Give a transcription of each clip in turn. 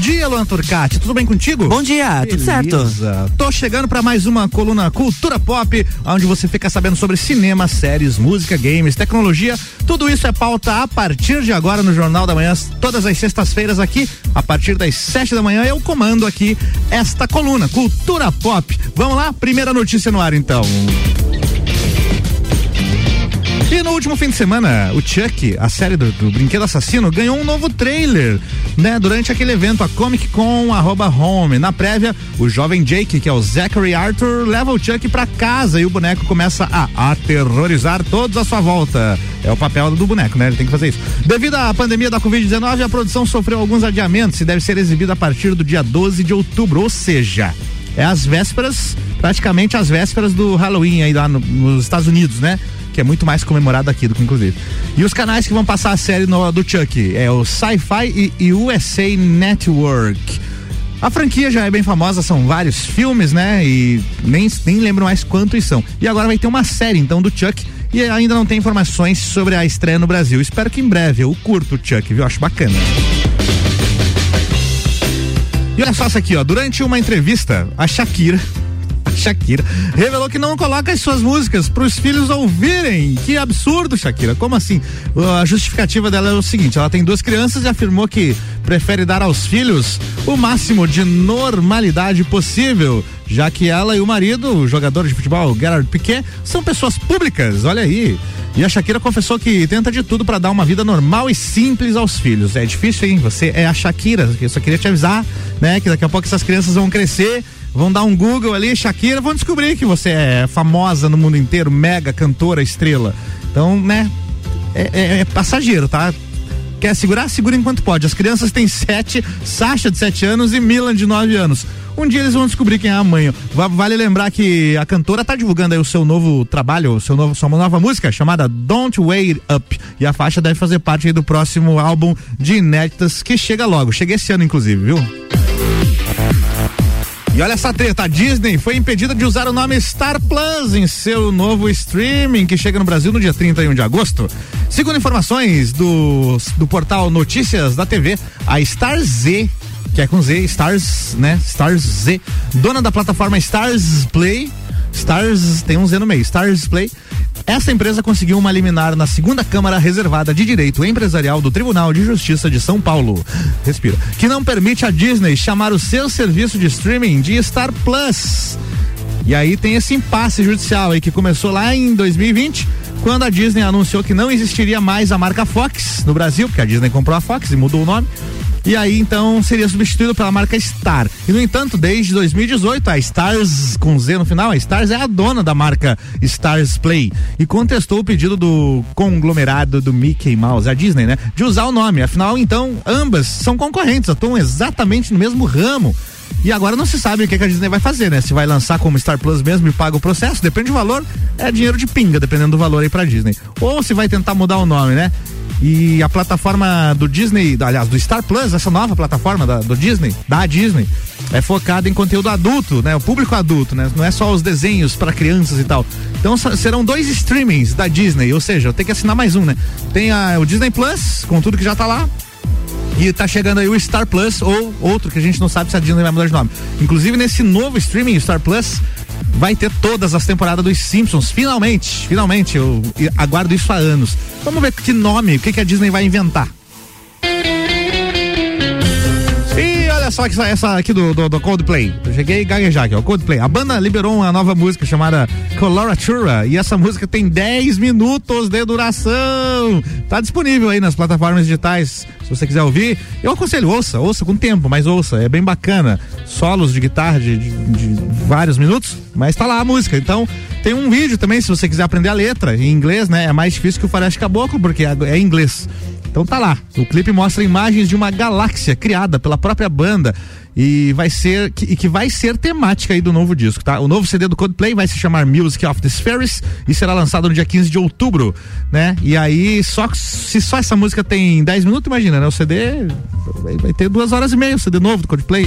dia, Luan Turcati. Tudo bem contigo? Bom dia, tudo certo. Tô chegando para mais uma coluna Cultura Pop, onde você fica sabendo sobre cinema, séries, música, games, tecnologia. Tudo isso é pauta a partir de agora no Jornal da Manhã, todas as sextas-feiras aqui, a partir das sete da manhã. Eu comando aqui esta coluna Cultura Pop. Vamos lá? Primeira notícia no ar, então. E no último fim de semana, o Chuck, a série do, do, Brinquedo Assassino, ganhou um novo trailer, né? Durante aquele evento, a Comic Con arroba home. Na prévia, o jovem Jake, que é o Zachary Arthur, leva o Chuck pra casa e o boneco começa a aterrorizar todos à sua volta. É o papel do boneco, né? Ele tem que fazer isso. Devido à pandemia da Covid-19, a produção sofreu alguns adiamentos e deve ser exibida a partir do dia 12 de outubro, ou seja, é as vésperas, praticamente as vésperas do Halloween aí lá no, nos Estados Unidos, né? Que é muito mais comemorado aqui do que inclusive. E os canais que vão passar a série no, do Chuck é o Sci-Fi e, USA Network. A franquia já é bem famosa, são vários filmes, né? E nem, nem lembro mais quantos são. E agora vai ter uma série, então, do Chuck. E ainda não tem informações sobre a estreia no Brasil. Espero que em breve. Eu curto o Chuck, viu? Acho bacana. E olha só isso aqui, ó. Durante uma entrevista, a Shakira Shakira revelou que não coloca as suas músicas para os filhos ouvirem. Que absurdo, Shakira. Como assim? A justificativa dela é o seguinte: ela tem duas crianças e afirmou que prefere dar aos filhos o máximo de normalidade possível, já que ela e o marido, o jogador de futebol Gerard Piquet, são pessoas públicas. Olha aí. E a Shakira confessou que tenta de tudo para dar uma vida normal e simples aos filhos. É difícil, hein? Você é a Shakira. Eu só queria te avisar, né? Que daqui a pouco essas crianças vão crescer vão dar um Google ali, Shakira, vão descobrir que você é famosa no mundo inteiro, mega cantora, estrela. Então, né, é, é, é passageiro, tá? Quer segurar? Segura enquanto pode. As crianças têm sete, Sasha de sete anos e Milan de nove anos. Um dia eles vão descobrir quem é a mãe. Vale lembrar que a cantora está divulgando aí o seu novo trabalho, o seu novo, sua nova música chamada Don't Wait Up. E a faixa deve fazer parte do próximo álbum de inéditas que chega logo. Chega esse ano, inclusive, viu? E olha essa treta, a Disney foi impedida de usar o nome Star Plus em seu novo streaming que chega no Brasil no dia 31 de agosto. Segundo informações do, do portal Notícias da TV, a Star Z que é com Z, Stars, né? Stars Z, dona da plataforma Stars Play, Stars, tem um Z no meio, Stars Play, essa empresa conseguiu uma liminar na segunda Câmara Reservada de Direito Empresarial do Tribunal de Justiça de São Paulo. Respira. Que não permite a Disney chamar o seu serviço de streaming de Star Plus. E aí tem esse impasse judicial aí que começou lá em 2020, quando a Disney anunciou que não existiria mais a marca Fox no Brasil, porque a Disney comprou a Fox e mudou o nome. E aí então seria substituído pela marca Star. E no entanto, desde 2018, a Stars com Z no final, a Stars é a dona da marca Stars Play e contestou o pedido do conglomerado do Mickey Mouse, a Disney, né, de usar o nome. Afinal, então, ambas são concorrentes, atuam exatamente no mesmo ramo. E agora não se sabe o que, que, a Disney vai fazer, né? Se vai lançar como Star Plus mesmo e paga o processo, depende do valor, é dinheiro de pinga, dependendo do valor aí pra Disney. Ou se vai tentar mudar o nome, né? E a plataforma do Disney, aliás, do Star Plus, essa nova plataforma da, do Disney, da Disney, é focada em conteúdo adulto, né? O público adulto, né? Não é só os desenhos para crianças e tal. Então serão dois streamings da Disney, ou seja, eu tenho que assinar mais um, né? Tem a, o Disney Plus, com tudo que já tá lá, e tá chegando aí o Star Plus ou outro que a gente não sabe se a Disney vai mudar de nome. Inclusive nesse novo streaming Star Plus vai ter todas as temporadas dos Simpsons. Finalmente, finalmente, eu aguardo isso há anos. Vamos ver que nome, o que, que a Disney vai inventar. olha só essa, essa aqui do, do, do, Coldplay. Eu cheguei a gaguejar aqui, ó. Coldplay. A banda liberou uma nova música chamada Coloratura e essa música tem 10 minutos de duração. Tá disponível aí nas plataformas digitais. Se você quiser ouvir, eu aconselho, ouça, ouça com tempo, mas ouça. É bem bacana. Solos de guitarra de, de, de vários minutos, mas tá lá a música. Então, tem um vídeo também, se você quiser aprender a letra em inglês, né? É mais difícil que o Faroeste Caboclo, porque é, inglês. Então tá lá. O clipe mostra imagens de uma galáxia criada pela própria banda e vai ser que, que vai ser temática aí do novo disco, tá? O novo CD do Coldplay vai se chamar Music of the Spheres e será lançado no dia 15 de outubro, né? E aí só se só essa música tem 10 minutos, imagina, né? O CD vai, vai ter duas horas e meia, o CD novo do Coldplay.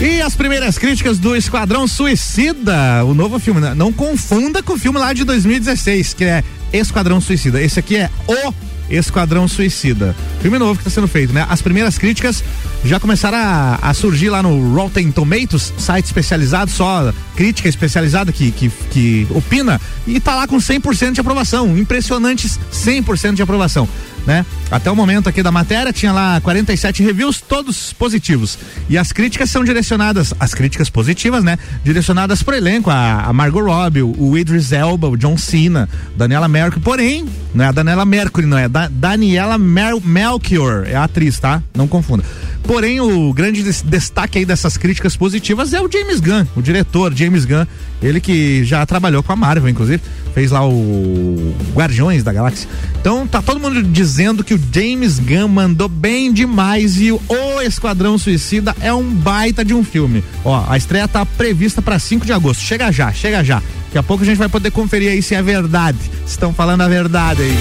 E as primeiras críticas do Esquadrão Suicida, o novo filme, né? não confunda com o filme lá de 2016, que é Esquadrão Suicida. Esse aqui é o Esquadrão Suicida. Filme novo que está sendo feito, né? As primeiras críticas já começaram a, a, surgir lá no Rotten Tomatoes, site especializado, só crítica especializada que, que, que opina, e tá lá com 100% de aprovação. Impressionantes 100% de aprovação né? Até o momento aqui da matéria tinha lá 47 reviews, todos positivos. E as críticas são direcionadas, as críticas positivas, né? Direcionadas pro elenco, a, a Margot Robbie, o Idris Elba, o John Cena, Daniela Mercury, porém, não é a Daniela Mercury, não é da, Daniela Mer Melchior, é a atriz, tá? Não confunda. Porém, o grande destaque aí dessas críticas positivas é o James Gunn, o diretor James Gunn, ele que já trabalhou com a Marvel, inclusive, fez lá o Guardiões da Galáxia. Então, tá todo mundo dizendo que o James Gunn mandou bem demais e o Esquadrão Suicida é um baita de um filme. Ó, a estreia tá prevista para 5 de agosto. Chega já, chega já. Daqui a pouco a gente vai poder conferir aí se é verdade. Estão falando a verdade aí.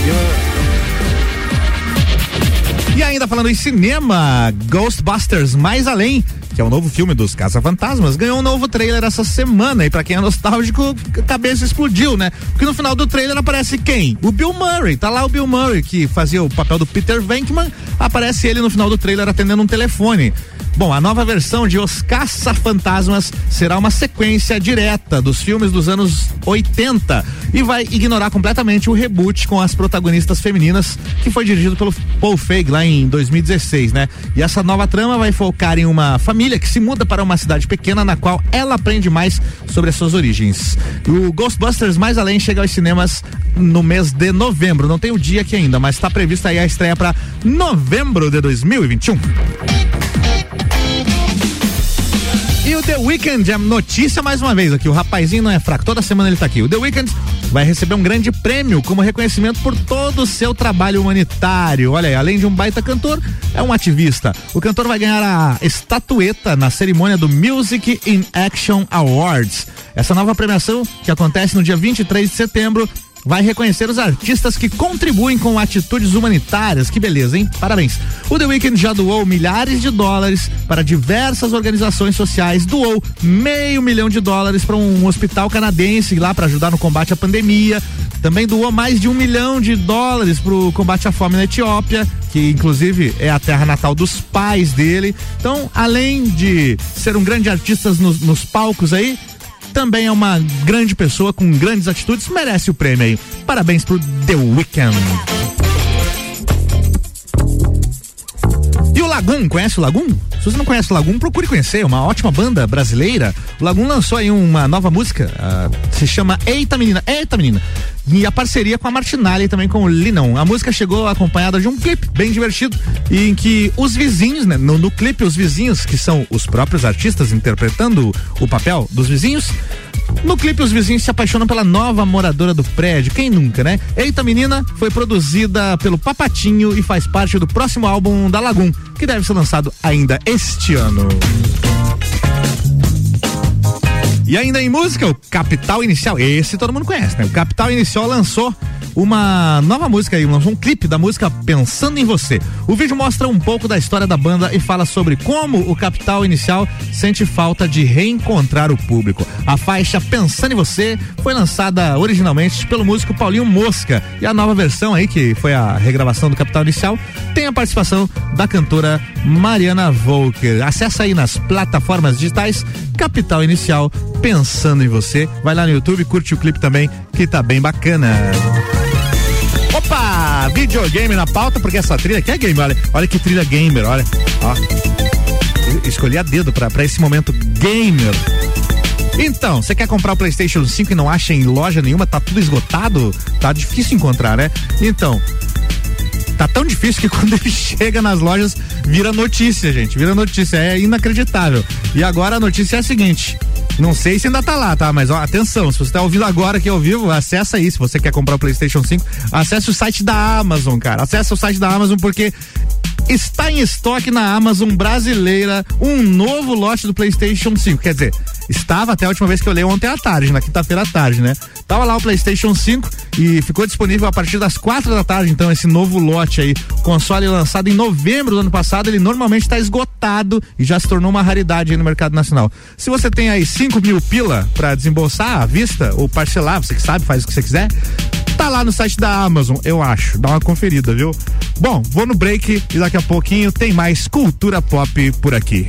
E ainda falando em cinema, Ghostbusters Mais Além, que é o novo filme dos Caça-Fantasmas, ganhou um novo trailer essa semana. E para quem é nostálgico, a cabeça explodiu, né? Porque no final do trailer aparece quem? O Bill Murray. Tá lá o Bill Murray, que fazia o papel do Peter Venkman. Aparece ele no final do trailer atendendo um telefone. Bom, a nova versão de Os Caça-Fantasmas será uma sequência direta dos filmes dos anos 80 e vai ignorar completamente o reboot com as protagonistas femininas que foi dirigido pelo Paul Feig lá em 2016, né? E essa nova trama vai focar em uma família que se muda para uma cidade pequena na qual ela aprende mais sobre as suas origens. O Ghostbusters Mais Além chega aos cinemas no mês de novembro. Não tem o dia aqui ainda, mas está prevista aí a estreia para novembro de 2021. E o The Weeknd é notícia mais uma vez aqui. O rapazinho não é fraco. Toda semana ele tá aqui. O The Weeknd vai receber um grande prêmio como reconhecimento por todo o seu trabalho humanitário. Olha aí, além de um baita cantor, é um ativista. O cantor vai ganhar a estatueta na cerimônia do Music in Action Awards. Essa nova premiação, que acontece no dia 23 de setembro, vai reconhecer os artistas que contribuem com atitudes humanitárias. Que beleza, hein? Parabéns. O The Weeknd já doou milhares de dólares para diversas organizações sociais, doou meio milhão de dólares para um hospital canadense lá para ajudar no combate à pandemia. Também doou mais de um milhão de dólares para o combate à fome na Etiópia, que inclusive é a terra natal dos pais dele. Então, além de ser um grande artista nos, nos palcos aí, também é uma grande pessoa com grandes atitudes, merece o prêmio aí. Parabéns pro The Weeknd. Lagum, conhece o Lagum? Se você não conhece o Lagum, procure conhecer, uma ótima banda brasileira. O Lagum lançou aí uma nova música, uh, se chama Eita Menina, Eita Menina. E a parceria com a Martinelli também com o Linão. A música chegou acompanhada de um clipe bem divertido, em que os vizinhos, né, no, no clipe, os vizinhos, que são os próprios artistas interpretando o papel dos vizinhos, no clipe, os vizinhos se apaixonam pela nova moradora do prédio. Quem nunca, né? Eita Menina foi produzida pelo Papatinho e faz parte do próximo álbum da Lagoon, que deve ser lançado ainda este ano. E ainda em música, o Capital Inicial. Esse todo mundo conhece, né? O Capital Inicial lançou uma nova música aí, lançou um clipe da música Pensando em Você. O vídeo mostra um pouco da história da banda e fala sobre como o Capital Inicial sente falta de reencontrar o público. A faixa Pensando em Você foi lançada originalmente pelo músico Paulinho Mosca e a nova versão aí, que foi a regravação do Capital Inicial, tem a participação da cantora Mariana Volker. Acesse aí nas plataformas digitais Capital Inicial pensando em você. Vai lá no YouTube, curte o clipe também, que tá bem bacana. Opa! Videogame na pauta, porque essa trilha aqui é game, olha. Olha que trilha gamer, olha. Ó. Escolhi a dedo para esse momento gamer. Então, você quer comprar o PlayStation 5 e não acha em loja nenhuma, tá tudo esgotado? Tá difícil encontrar, né? Então, tá tão difícil que quando ele chega nas lojas vira notícia, gente. Vira notícia, é inacreditável. E agora a notícia é a seguinte: não sei se ainda tá lá, tá? Mas ó, atenção, se você tá ouvindo agora aqui ao vivo, acessa aí. Se você quer comprar o PlayStation 5, acesse o site da Amazon, cara. Acesse o site da Amazon porque está em estoque na Amazon brasileira um novo lote do PlayStation 5. Quer dizer, estava até a última vez que eu olhei ontem à tarde, na quinta-feira à tarde, né? Tava lá o PlayStation 5 e ficou disponível a partir das quatro da tarde, então, esse novo lote aí. Console lançado em novembro do ano passado, ele normalmente está esgotado e já se tornou uma raridade aí no mercado nacional. Se você tem aí 5 mil pila para desembolsar à vista ou parcelar, você que sabe, faz o que você quiser, Tá lá no site da Amazon, eu acho. Dá uma conferida, viu? Bom, vou no break e daqui a pouquinho tem mais cultura pop por aqui.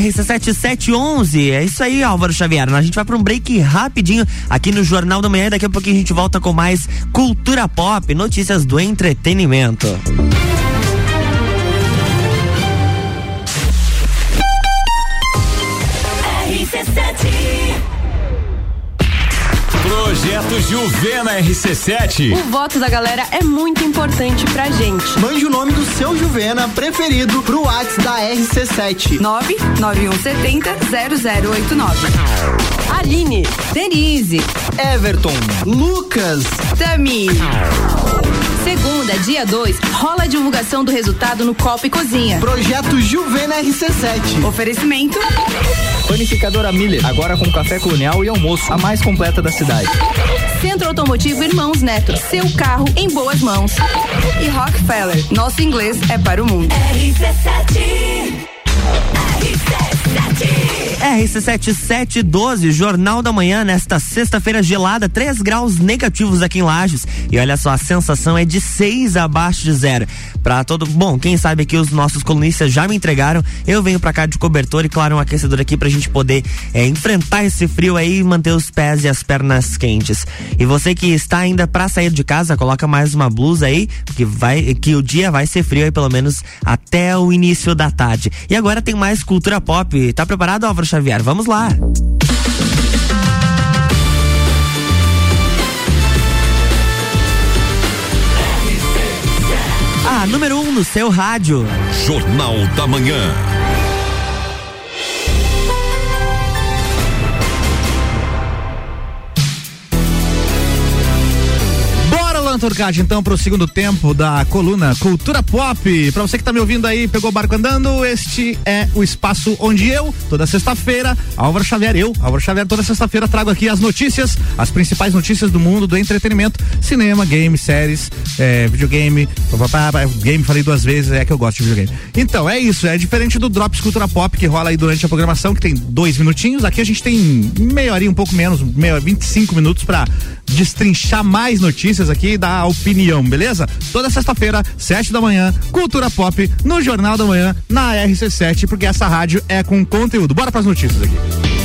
RC7711, é isso aí, Álvaro Xavier. A gente vai para um break rapidinho aqui no Jornal da Manhã. Daqui a pouquinho a gente volta com mais cultura pop, notícias do entretenimento. Projeto Juvena RC7. O voto da galera é muito importante pra gente. Mande o nome do seu Juvena preferido pro WhatsApp da RC7. 991700089. Aline, Denise, Everton, Lucas, Tami. Segunda, dia 2, rola a divulgação do resultado no Copa e Cozinha. Projeto Juvena RC7. Oferecimento. Panificadora Miller, agora com café colonial e almoço, a mais completa da cidade. Centro Automotivo Irmãos Neto, seu carro em boas mãos. E Rockefeller, nosso inglês é para o mundo. RC7 RC7712, Jornal da Manhã, nesta sexta-feira gelada, 3 graus negativos aqui em Lages. E olha só, a sensação é de 6 abaixo de zero. Pra todo. Bom, quem sabe que os nossos colunistas já me entregaram. Eu venho pra cá de cobertor e, claro, um aquecedor aqui pra gente poder é, enfrentar esse frio aí e manter os pés e as pernas quentes. E você que está ainda pra sair de casa, coloca mais uma blusa aí, que vai, que o dia vai ser frio aí, pelo menos até o início da tarde. E agora tem mais cultura pop. Tá preparado, Álvaro Xavier? Vamos lá. A número 1 um no seu rádio. Jornal da Manhã. Alan Turcati, então, para o segundo tempo da coluna Cultura Pop. Para você que está me ouvindo aí, pegou o barco andando, este é o espaço onde eu, toda sexta-feira, Álvaro Xavier, eu, Álvaro Xavier, toda sexta-feira trago aqui as notícias, as principais notícias do mundo do entretenimento, cinema, game, séries, é, videogame, game falei duas vezes, é que eu gosto de videogame. Então, é isso, é diferente do Drops Cultura Pop que rola aí durante a programação, que tem dois minutinhos, aqui a gente tem meia horinha, um pouco menos, meia, 25 minutos para destrinchar mais notícias aqui dar opinião, beleza? Toda sexta-feira, sete da manhã, Cultura Pop, no Jornal da Manhã, na RC7, porque essa rádio é com conteúdo. Bora pras notícias aqui.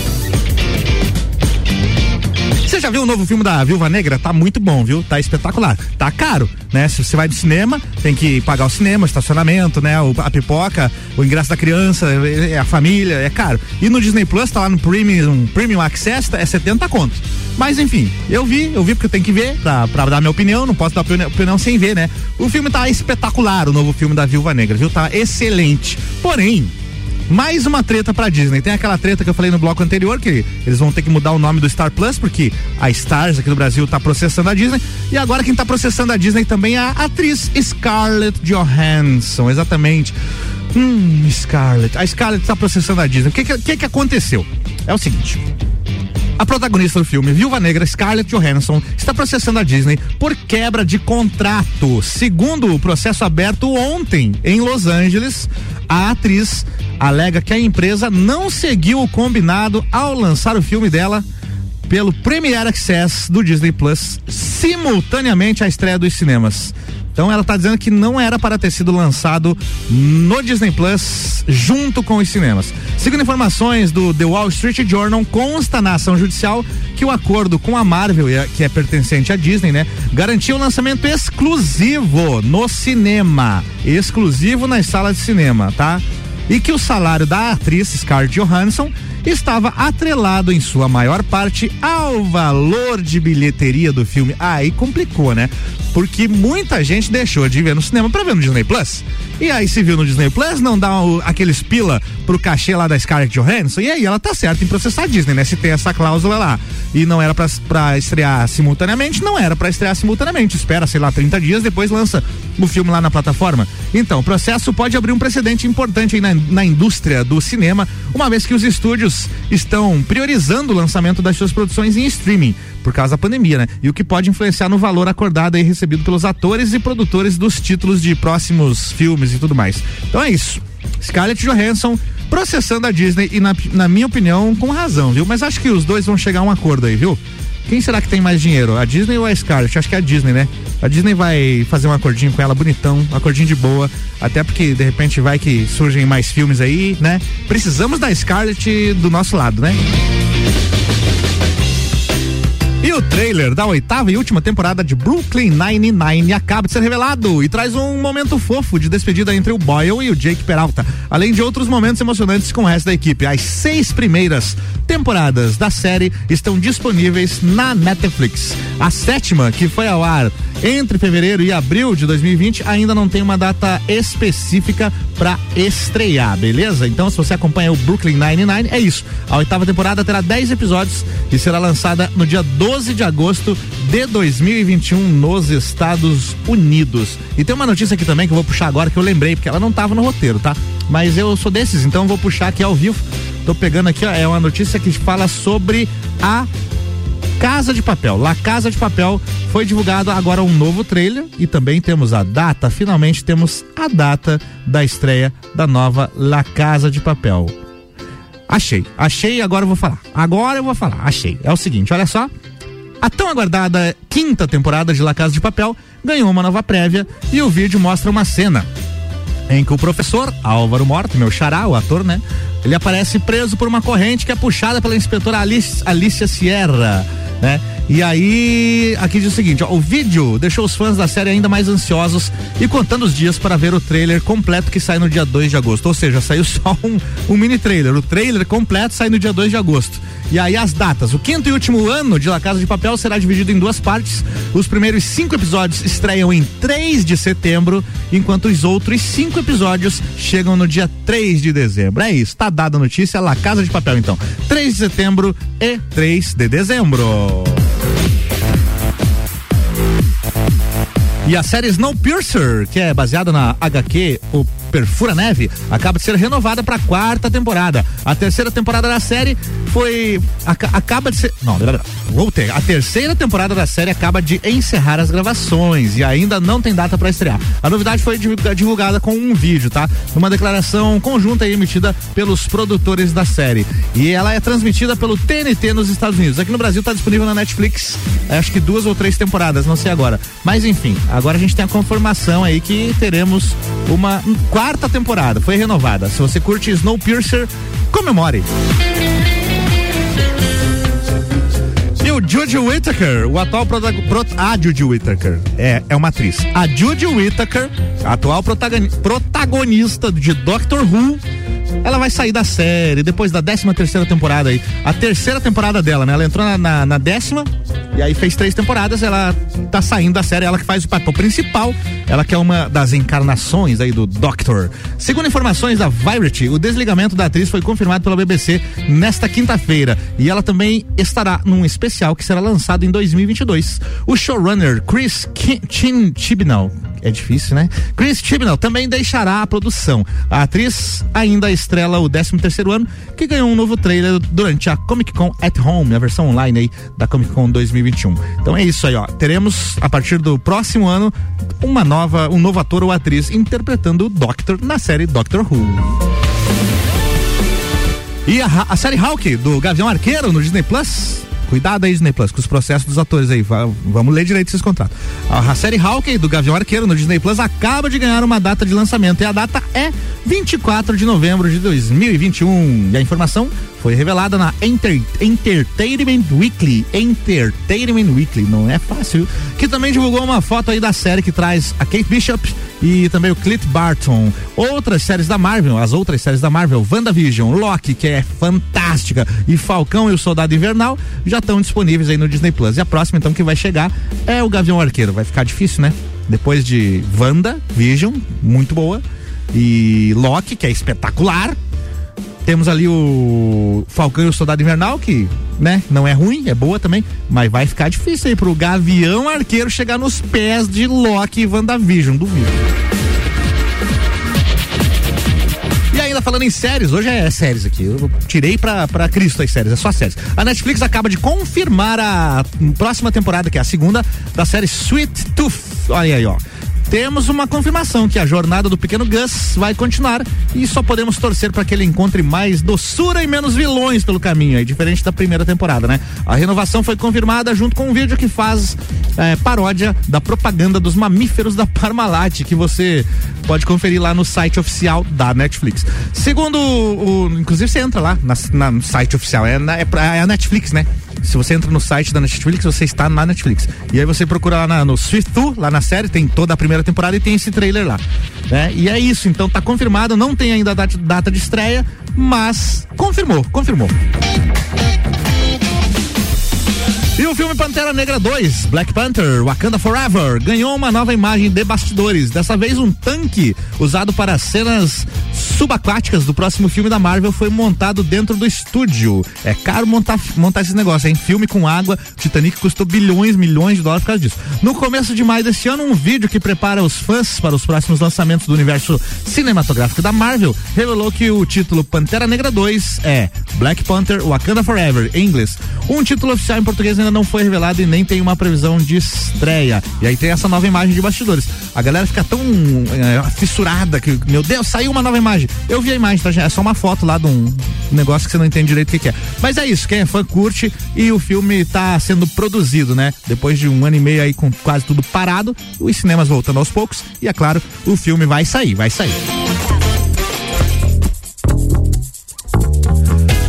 Você já viu o novo filme da Viúva Negra? Tá muito bom, viu? Tá espetacular. Tá caro, né? Se você vai no cinema, tem que pagar o cinema, o estacionamento, né? O, a pipoca, o ingresso da criança, é, é a família, é caro. E no Disney Plus, tá lá no Premium, Premium Access, é 70 contos. Mas enfim, eu vi, eu vi porque eu tenho que ver pra, pra dar minha opinião, não posso dar opinião sem ver, né? O filme tá espetacular, o novo filme da Viúva Negra, viu? Tá excelente. Porém, mais uma treta pra Disney. Tem aquela treta que eu falei no bloco anterior, que eles vão ter que mudar o nome do Star Plus, porque a Stars aqui no Brasil tá processando a Disney. E agora quem tá processando a Disney também é a atriz Scarlett Johansson, exatamente. Hum, Scarlett. A Scarlett tá processando a Disney. O que que, que, que aconteceu? É o seguinte. A protagonista do filme, Viúva Negra, Scarlett Johansson, está processando a Disney por quebra de contrato. Segundo o processo aberto ontem em Los Angeles, a atriz alega que a empresa não seguiu o combinado ao lançar o filme dela pelo Premier Access do Disney Plus simultaneamente à estreia dos cinemas. Então ela está dizendo que não era para ter sido lançado no Disney Plus junto com os cinemas. Segundo informações do The Wall Street Journal, consta na ação judicial que o acordo com a Marvel, que é pertencente à Disney, né, garantia o um lançamento exclusivo no cinema, exclusivo nas salas de cinema, tá? E que o salário da atriz Scarlett Johansson estava atrelado em sua maior parte ao valor de bilheteria do filme. Aí complicou, né? Porque muita gente deixou de ver no cinema para ver no Disney Plus. E aí se viu no Disney Plus, não dá o, aqueles pila pro cachê lá da Scarlett Johansson. E aí ela tá certa em processar a Disney, né? Se tem essa cláusula lá. E não era para estrear simultaneamente, não era para estrear simultaneamente. Espera, sei lá, 30 dias, depois lança o filme lá na plataforma. Então, o processo pode abrir um precedente importante na, na indústria do cinema, uma vez que os estúdios estão priorizando o lançamento das suas produções em streaming por causa da pandemia, né? E o que pode influenciar no valor acordado e recebido pelos atores e produtores dos títulos de próximos filmes e tudo mais. Então é isso. Scarlett Johansson processando a Disney e na, na minha opinião com razão, viu? Mas acho que os dois vão chegar a um acordo aí, viu? Quem será que tem mais dinheiro? A Disney ou a Scarlett? Acho que é a Disney, né? A Disney vai fazer um acordinho com ela bonitão, um acordinho de boa, até porque de repente vai que surgem mais filmes aí, né? Precisamos da Scarlett do nosso lado, né? E o trailer da oitava e última temporada de Brooklyn Nine-Nine acaba de ser revelado e traz um momento fofo de despedida entre o Boyle e o Jake Peralta, além de outros momentos emocionantes com o resto da equipe. As seis primeiras temporadas da série estão disponíveis na Netflix. A sétima, que foi ao ar entre fevereiro e abril de 2020, ainda não tem uma data específica para estrear, beleza? Então, se você acompanha o Brooklyn Nine-Nine, é isso. A oitava temporada terá 10 episódios e será lançada no dia 12 de agosto de 2021 nos Estados Unidos. E tem uma notícia aqui também que eu vou puxar agora que eu lembrei, porque ela não estava no roteiro, tá? Mas eu sou desses, então vou puxar aqui ao vivo. Tô pegando aqui, ó, é uma notícia que fala sobre a Casa de Papel. La Casa de Papel foi divulgado agora um novo trailer e também temos a data, finalmente temos a data da estreia da nova La Casa de Papel. Achei, achei, agora eu vou falar. Agora eu vou falar, achei. É o seguinte, olha só. A tão aguardada quinta temporada de La Casa de Papel ganhou uma nova prévia e o vídeo mostra uma cena em que o professor Álvaro Morto, meu xará, o ator, né? Ele aparece preso por uma corrente que é puxada pela inspetora Alice, Alicia Sierra, né? E aí, aqui diz o seguinte, ó, o vídeo deixou os fãs da série ainda mais ansiosos e contando os dias para ver o trailer completo que sai no dia 2 de agosto. Ou seja, saiu só um, um mini trailer. O trailer completo sai no dia 2 de agosto. E aí as datas. O quinto e último ano de La Casa de Papel será dividido em duas partes. Os primeiros cinco episódios estreiam em 3 de setembro, enquanto os outros cinco episódios chegam no dia 3 de dezembro. É isso, tá dada a notícia, La Casa de Papel então. 3 de setembro e 3 de dezembro. E a série Snowpiercer, que é baseada na HQ O Perfura Neve, acaba de ser renovada para a quarta temporada. A terceira temporada da série foi aca, acaba de ser, não, voltei. A terceira temporada da série acaba de encerrar as gravações e ainda não tem data para estrear. A novidade foi divulgada com um vídeo, tá? Uma declaração conjunta emitida pelos produtores da série. E ela é transmitida pelo TNT nos Estados Unidos. Aqui no Brasil está disponível na Netflix, acho que duas ou três temporadas, não sei agora. Mas enfim, agora a gente tem a confirmação aí que teremos uma quarta temporada, foi renovada. Se você curte Snowpiercer, comemore. E o Judy Whittaker, o atual protagonista. A Judy Whittaker é, é uma atriz. A Judy Whittaker, atual protagonista de Doctor Who, ela vai sair da série depois da 13 terceira temporada aí. A terceira temporada dela, né? Ela entrou na, na, na, décima e aí fez três temporadas. Ela tá saindo da série, ela que faz o papel principal. Ela que é uma das encarnações aí do Doctor. Segundo informações da Variety, o desligamento da atriz foi confirmado pela BBC nesta quinta-feira e ela também estará num especial que será lançado em 2022. O showrunner Chris Chibnall é difícil, né? Chris Chibnall também deixará a produção. A atriz ainda estrela o 13 terceiro ano, que ganhou um novo trailer durante a Comic Con at Home, a versão online aí da Comic Con 2021. Então é isso aí, ó. Teremos a partir do próximo ano uma nova, um novo ator ou atriz interpretando o Doctor na série Doctor Who. E a, a série Hawk do Gavião Arqueiro no Disney Plus Cuidado aí, Disney Plus, com os processos dos atores aí. Vamos ler direito esses contratos. A série Hawkeye do Gavião Arqueiro no Disney Plus acaba de ganhar uma data de lançamento e a data é 24 de novembro de 2021. E a informação foi revelada na Enter Entertainment Weekly. Entertainment Weekly, não é fácil. Que também divulgou uma foto aí da série que traz a Kate Bishop e também o Clint Barton. Outras séries da Marvel, as outras séries da Marvel, WandaVision, Loki, que é fantástica, e Falcão e o Soldado Invernal já estão disponíveis aí no Disney Plus. E a próxima, então, que vai chegar é o Gavião Arqueiro. Vai ficar difícil, né? Depois de Wanda, Vision, muito boa. E Loki, que é espetacular. Temos ali o Falcão e o Soldado Invernal, que, né, não é ruim, é boa também, mas vai ficar difícil aí pro Gavião Arqueiro chegar nos pés de Loki e WandaVision, duvido. E ainda falando em séries, hoje é séries aqui. Eu tirei pra, pra Cristo as séries, é só séries. A Netflix acaba de confirmar a próxima temporada, que é a segunda, da série Sweet Tooth. Olha aí, ó temos uma confirmação que a jornada do pequeno Gus vai continuar e só podemos torcer para que ele encontre mais doçura e menos vilões pelo caminho, aí, diferente da primeira temporada, né? A renovação foi confirmada junto com um vídeo que faz é, paródia da propaganda dos mamíferos da Parmalat, que você pode conferir lá no site oficial da Netflix. Segundo o, inclusive você entra lá na, na, no site oficial, é, na, é, é a Netflix, né? Se você entra no site da Netflix, você está na Netflix. E aí você procura lá na, no Swift lá na série, tem toda a primeira temporada e tem esse trailer lá. Né? E é isso, então tá confirmado, não tem ainda a data, data de estreia, mas confirmou, confirmou. E o filme Pantera Negra 2, Black Panther, Wakanda Forever, ganhou uma nova imagem de bastidores. Dessa vez, um tanque usado para cenas subaquáticas do próximo filme da Marvel foi montado dentro do estúdio. É caro montar, montar esses negócios, hein? Filme com água, Titanic custou bilhões, milhões de dólares por causa disso. No começo de maio deste ano, um vídeo que prepara os fãs para os próximos lançamentos do universo cinematográfico da Marvel revelou que o título Pantera Negra 2 é Black Panther Wakanda Forever, em inglês. Um título oficial em português ainda não foi revelado e nem tem uma previsão de estreia. E aí tem essa nova imagem de bastidores. A galera fica tão é, fissurada que, meu Deus, saiu uma nova imagem. Eu vi a imagem, tá? É só uma foto lá de um negócio que você não entende direito o que, que é. Mas é isso, quem é fã curte e o filme tá sendo produzido, né? Depois de um ano e meio aí com quase tudo parado, os cinemas voltando aos poucos e, é claro, o filme vai sair, vai sair.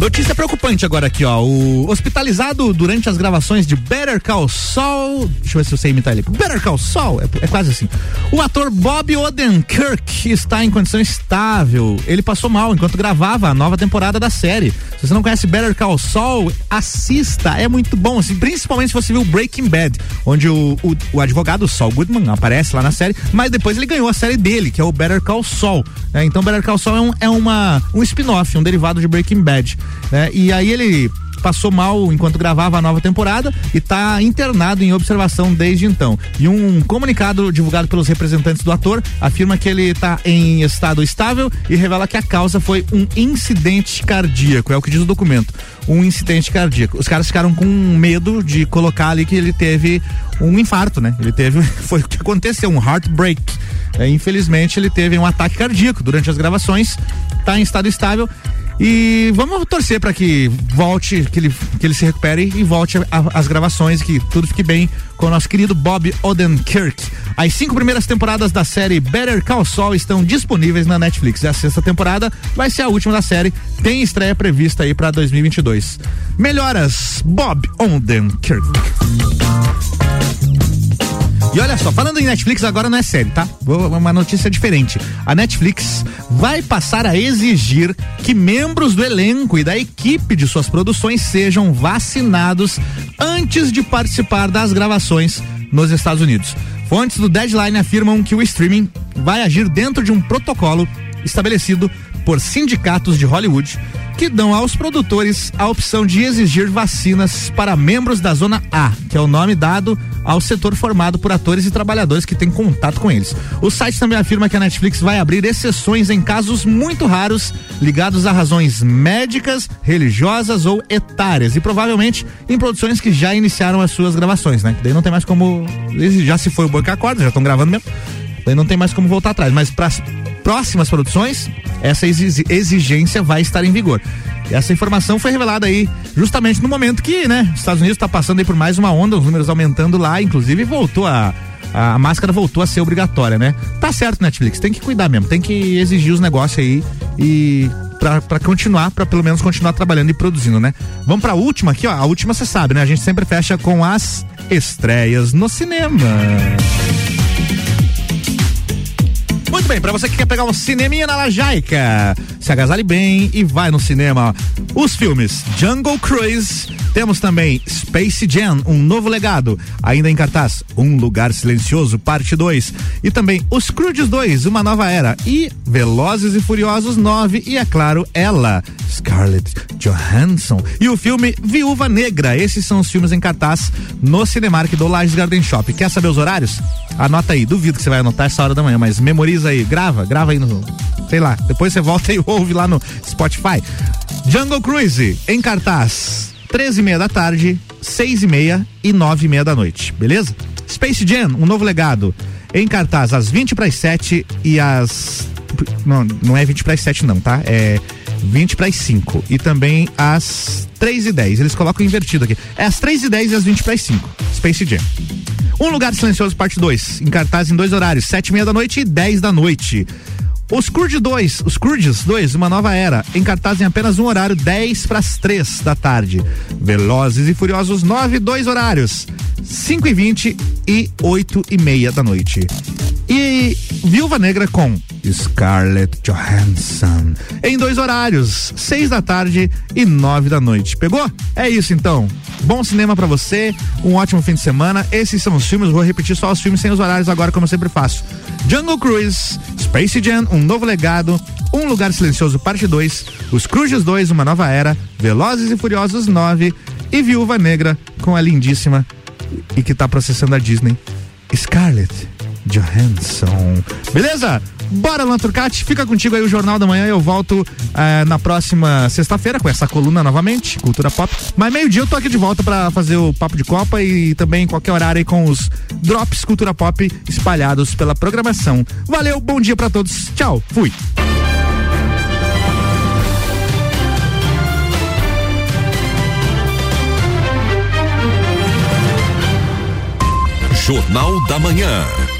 Notícia preocupante agora aqui, ó. O hospitalizado durante as gravações de Better Call Saul. Deixa eu ver se eu sei imitar ele. Better Call Saul, é, é quase assim. O ator Bob Odenkirk está em condição estável. Ele passou mal enquanto gravava a nova temporada da série. Se você não conhece Better Call Saul, assista. É muito bom, assim, principalmente se você viu Breaking Bad, onde o, o, o advogado Saul Goodman aparece lá na série, mas depois ele ganhou a série dele, que é o Better Call Saul. Né? Então Better Call Saul é um, é uma, um spin-off, um derivado de Breaking Bad. Né? E aí ele passou mal enquanto gravava a nova temporada e está internado em observação desde então. E um comunicado divulgado pelos representantes do ator afirma que ele está em estado estável e revela que a causa foi um incidente cardíaco, é o que diz o documento. Um incidente cardíaco. Os caras ficaram com medo de colocar ali que ele teve um infarto, né? Ele teve, foi o que aconteceu, um heartbreak. É, infelizmente ele teve um ataque cardíaco durante as gravações, está em estado estável e vamos torcer para que volte, que ele, que ele se recupere e volte às gravações, que tudo fique bem com o nosso querido Bob Odenkirk. As cinco primeiras temporadas da série Better Call Saul estão disponíveis na Netflix. E a sexta temporada vai ser a última da série. Tem estreia prevista aí para 2022. Melhoras, Bob Odenkirk. E olha só, falando em Netflix, agora não é série, tá? Uma notícia diferente. A Netflix vai passar a exigir que membros do elenco e da equipe de suas produções sejam vacinados antes de participar das gravações nos Estados Unidos. Fontes do Deadline afirmam que o streaming vai agir dentro de um protocolo estabelecido por sindicatos de Hollywood que dão aos produtores a opção de exigir vacinas para membros da Zona A, que é o nome dado ao setor formado por atores e trabalhadores que têm contato com eles. O site também afirma que a Netflix vai abrir exceções em casos muito raros ligados a razões médicas, religiosas ou etárias e provavelmente em produções que já iniciaram as suas gravações, né? Daí não tem mais como já se foi o Boca Acorda, já estão gravando mesmo. Daí não tem mais como voltar atrás, mas para próximas produções, essa exigência vai estar em vigor. Essa informação foi revelada aí justamente no momento que, né, os Estados Unidos está passando aí por mais uma onda, os números aumentando lá, inclusive voltou a a máscara voltou a ser obrigatória, né? Tá certo, Netflix, tem que cuidar mesmo, tem que exigir os negócios aí e para continuar, para pelo menos continuar trabalhando e produzindo, né? Vamos para a última aqui, ó. A última você sabe, né? A gente sempre fecha com as estreias no cinema. Muito bem, para você que quer pegar um cineminha na Lajaica, se agasalhe bem e vai no cinema. Os filmes Jungle Cruise, temos também Space Jam, um novo legado, ainda em cartaz, Um Lugar Silencioso, parte 2, e também Os Crudes 2, uma nova era, e Velozes e Furiosos 9, e é claro, ela, Scarlett Johansson, e o filme Viúva Negra. Esses são os filmes em cartaz no Cinemark do Lages Garden Shop. Quer saber os horários? Anota aí, duvido que você vai anotar essa hora da manhã, mas memoriza aí, grava, grava aí no, sei lá, depois você volta e ouve lá no Spotify. Jungle Cruise, em cartaz, 13 e meia da tarde, seis e meia e nove e meia da noite, beleza? Space Jam, um novo legado. em cartaz às 20 para as 7 e às. Não, não é 20 para as 7, não, tá? É 20 para as 5 e também às 3 e 10. Eles colocam invertido aqui. É às 3 e 10 e às 20 para as 5. Space Jam. Um Lugar Silencioso, parte 2. Em cartaz em dois horários, 7 e meia da noite e 10 da noite. Os Courage 2, os Courages 2, uma nova era, em cartaz em apenas um horário, 10 para as 3 da tarde. Velozes e Furiosos 9, dois horários, 5 e 20 e 8 e meia da noite. E Viúva Negra com Scarlett Johansson em dois horários, seis da tarde e nove da noite. Pegou? É isso então. Bom cinema para você, um ótimo fim de semana. Esses são os filmes, vou repetir só os filmes sem os horários agora, como eu sempre faço. Jungle Cruise, Space Jam, Um Novo Legado, Um Lugar Silencioso, Parte 2, Os Cruzes 2, Uma Nova Era, Velozes e Furiosos 9 e Viúva Negra com a lindíssima e que tá processando a Disney, Scarlett Johansson. Beleza? Bora, Turcati, fica contigo aí o Jornal da Manhã. Eu volto eh, na próxima sexta-feira com essa coluna novamente, Cultura Pop. Mas meio-dia eu tô aqui de volta para fazer o Papo de Copa e também qualquer horário aí com os drops Cultura Pop espalhados pela programação. Valeu, bom dia para todos. Tchau, fui. Jornal da Manhã.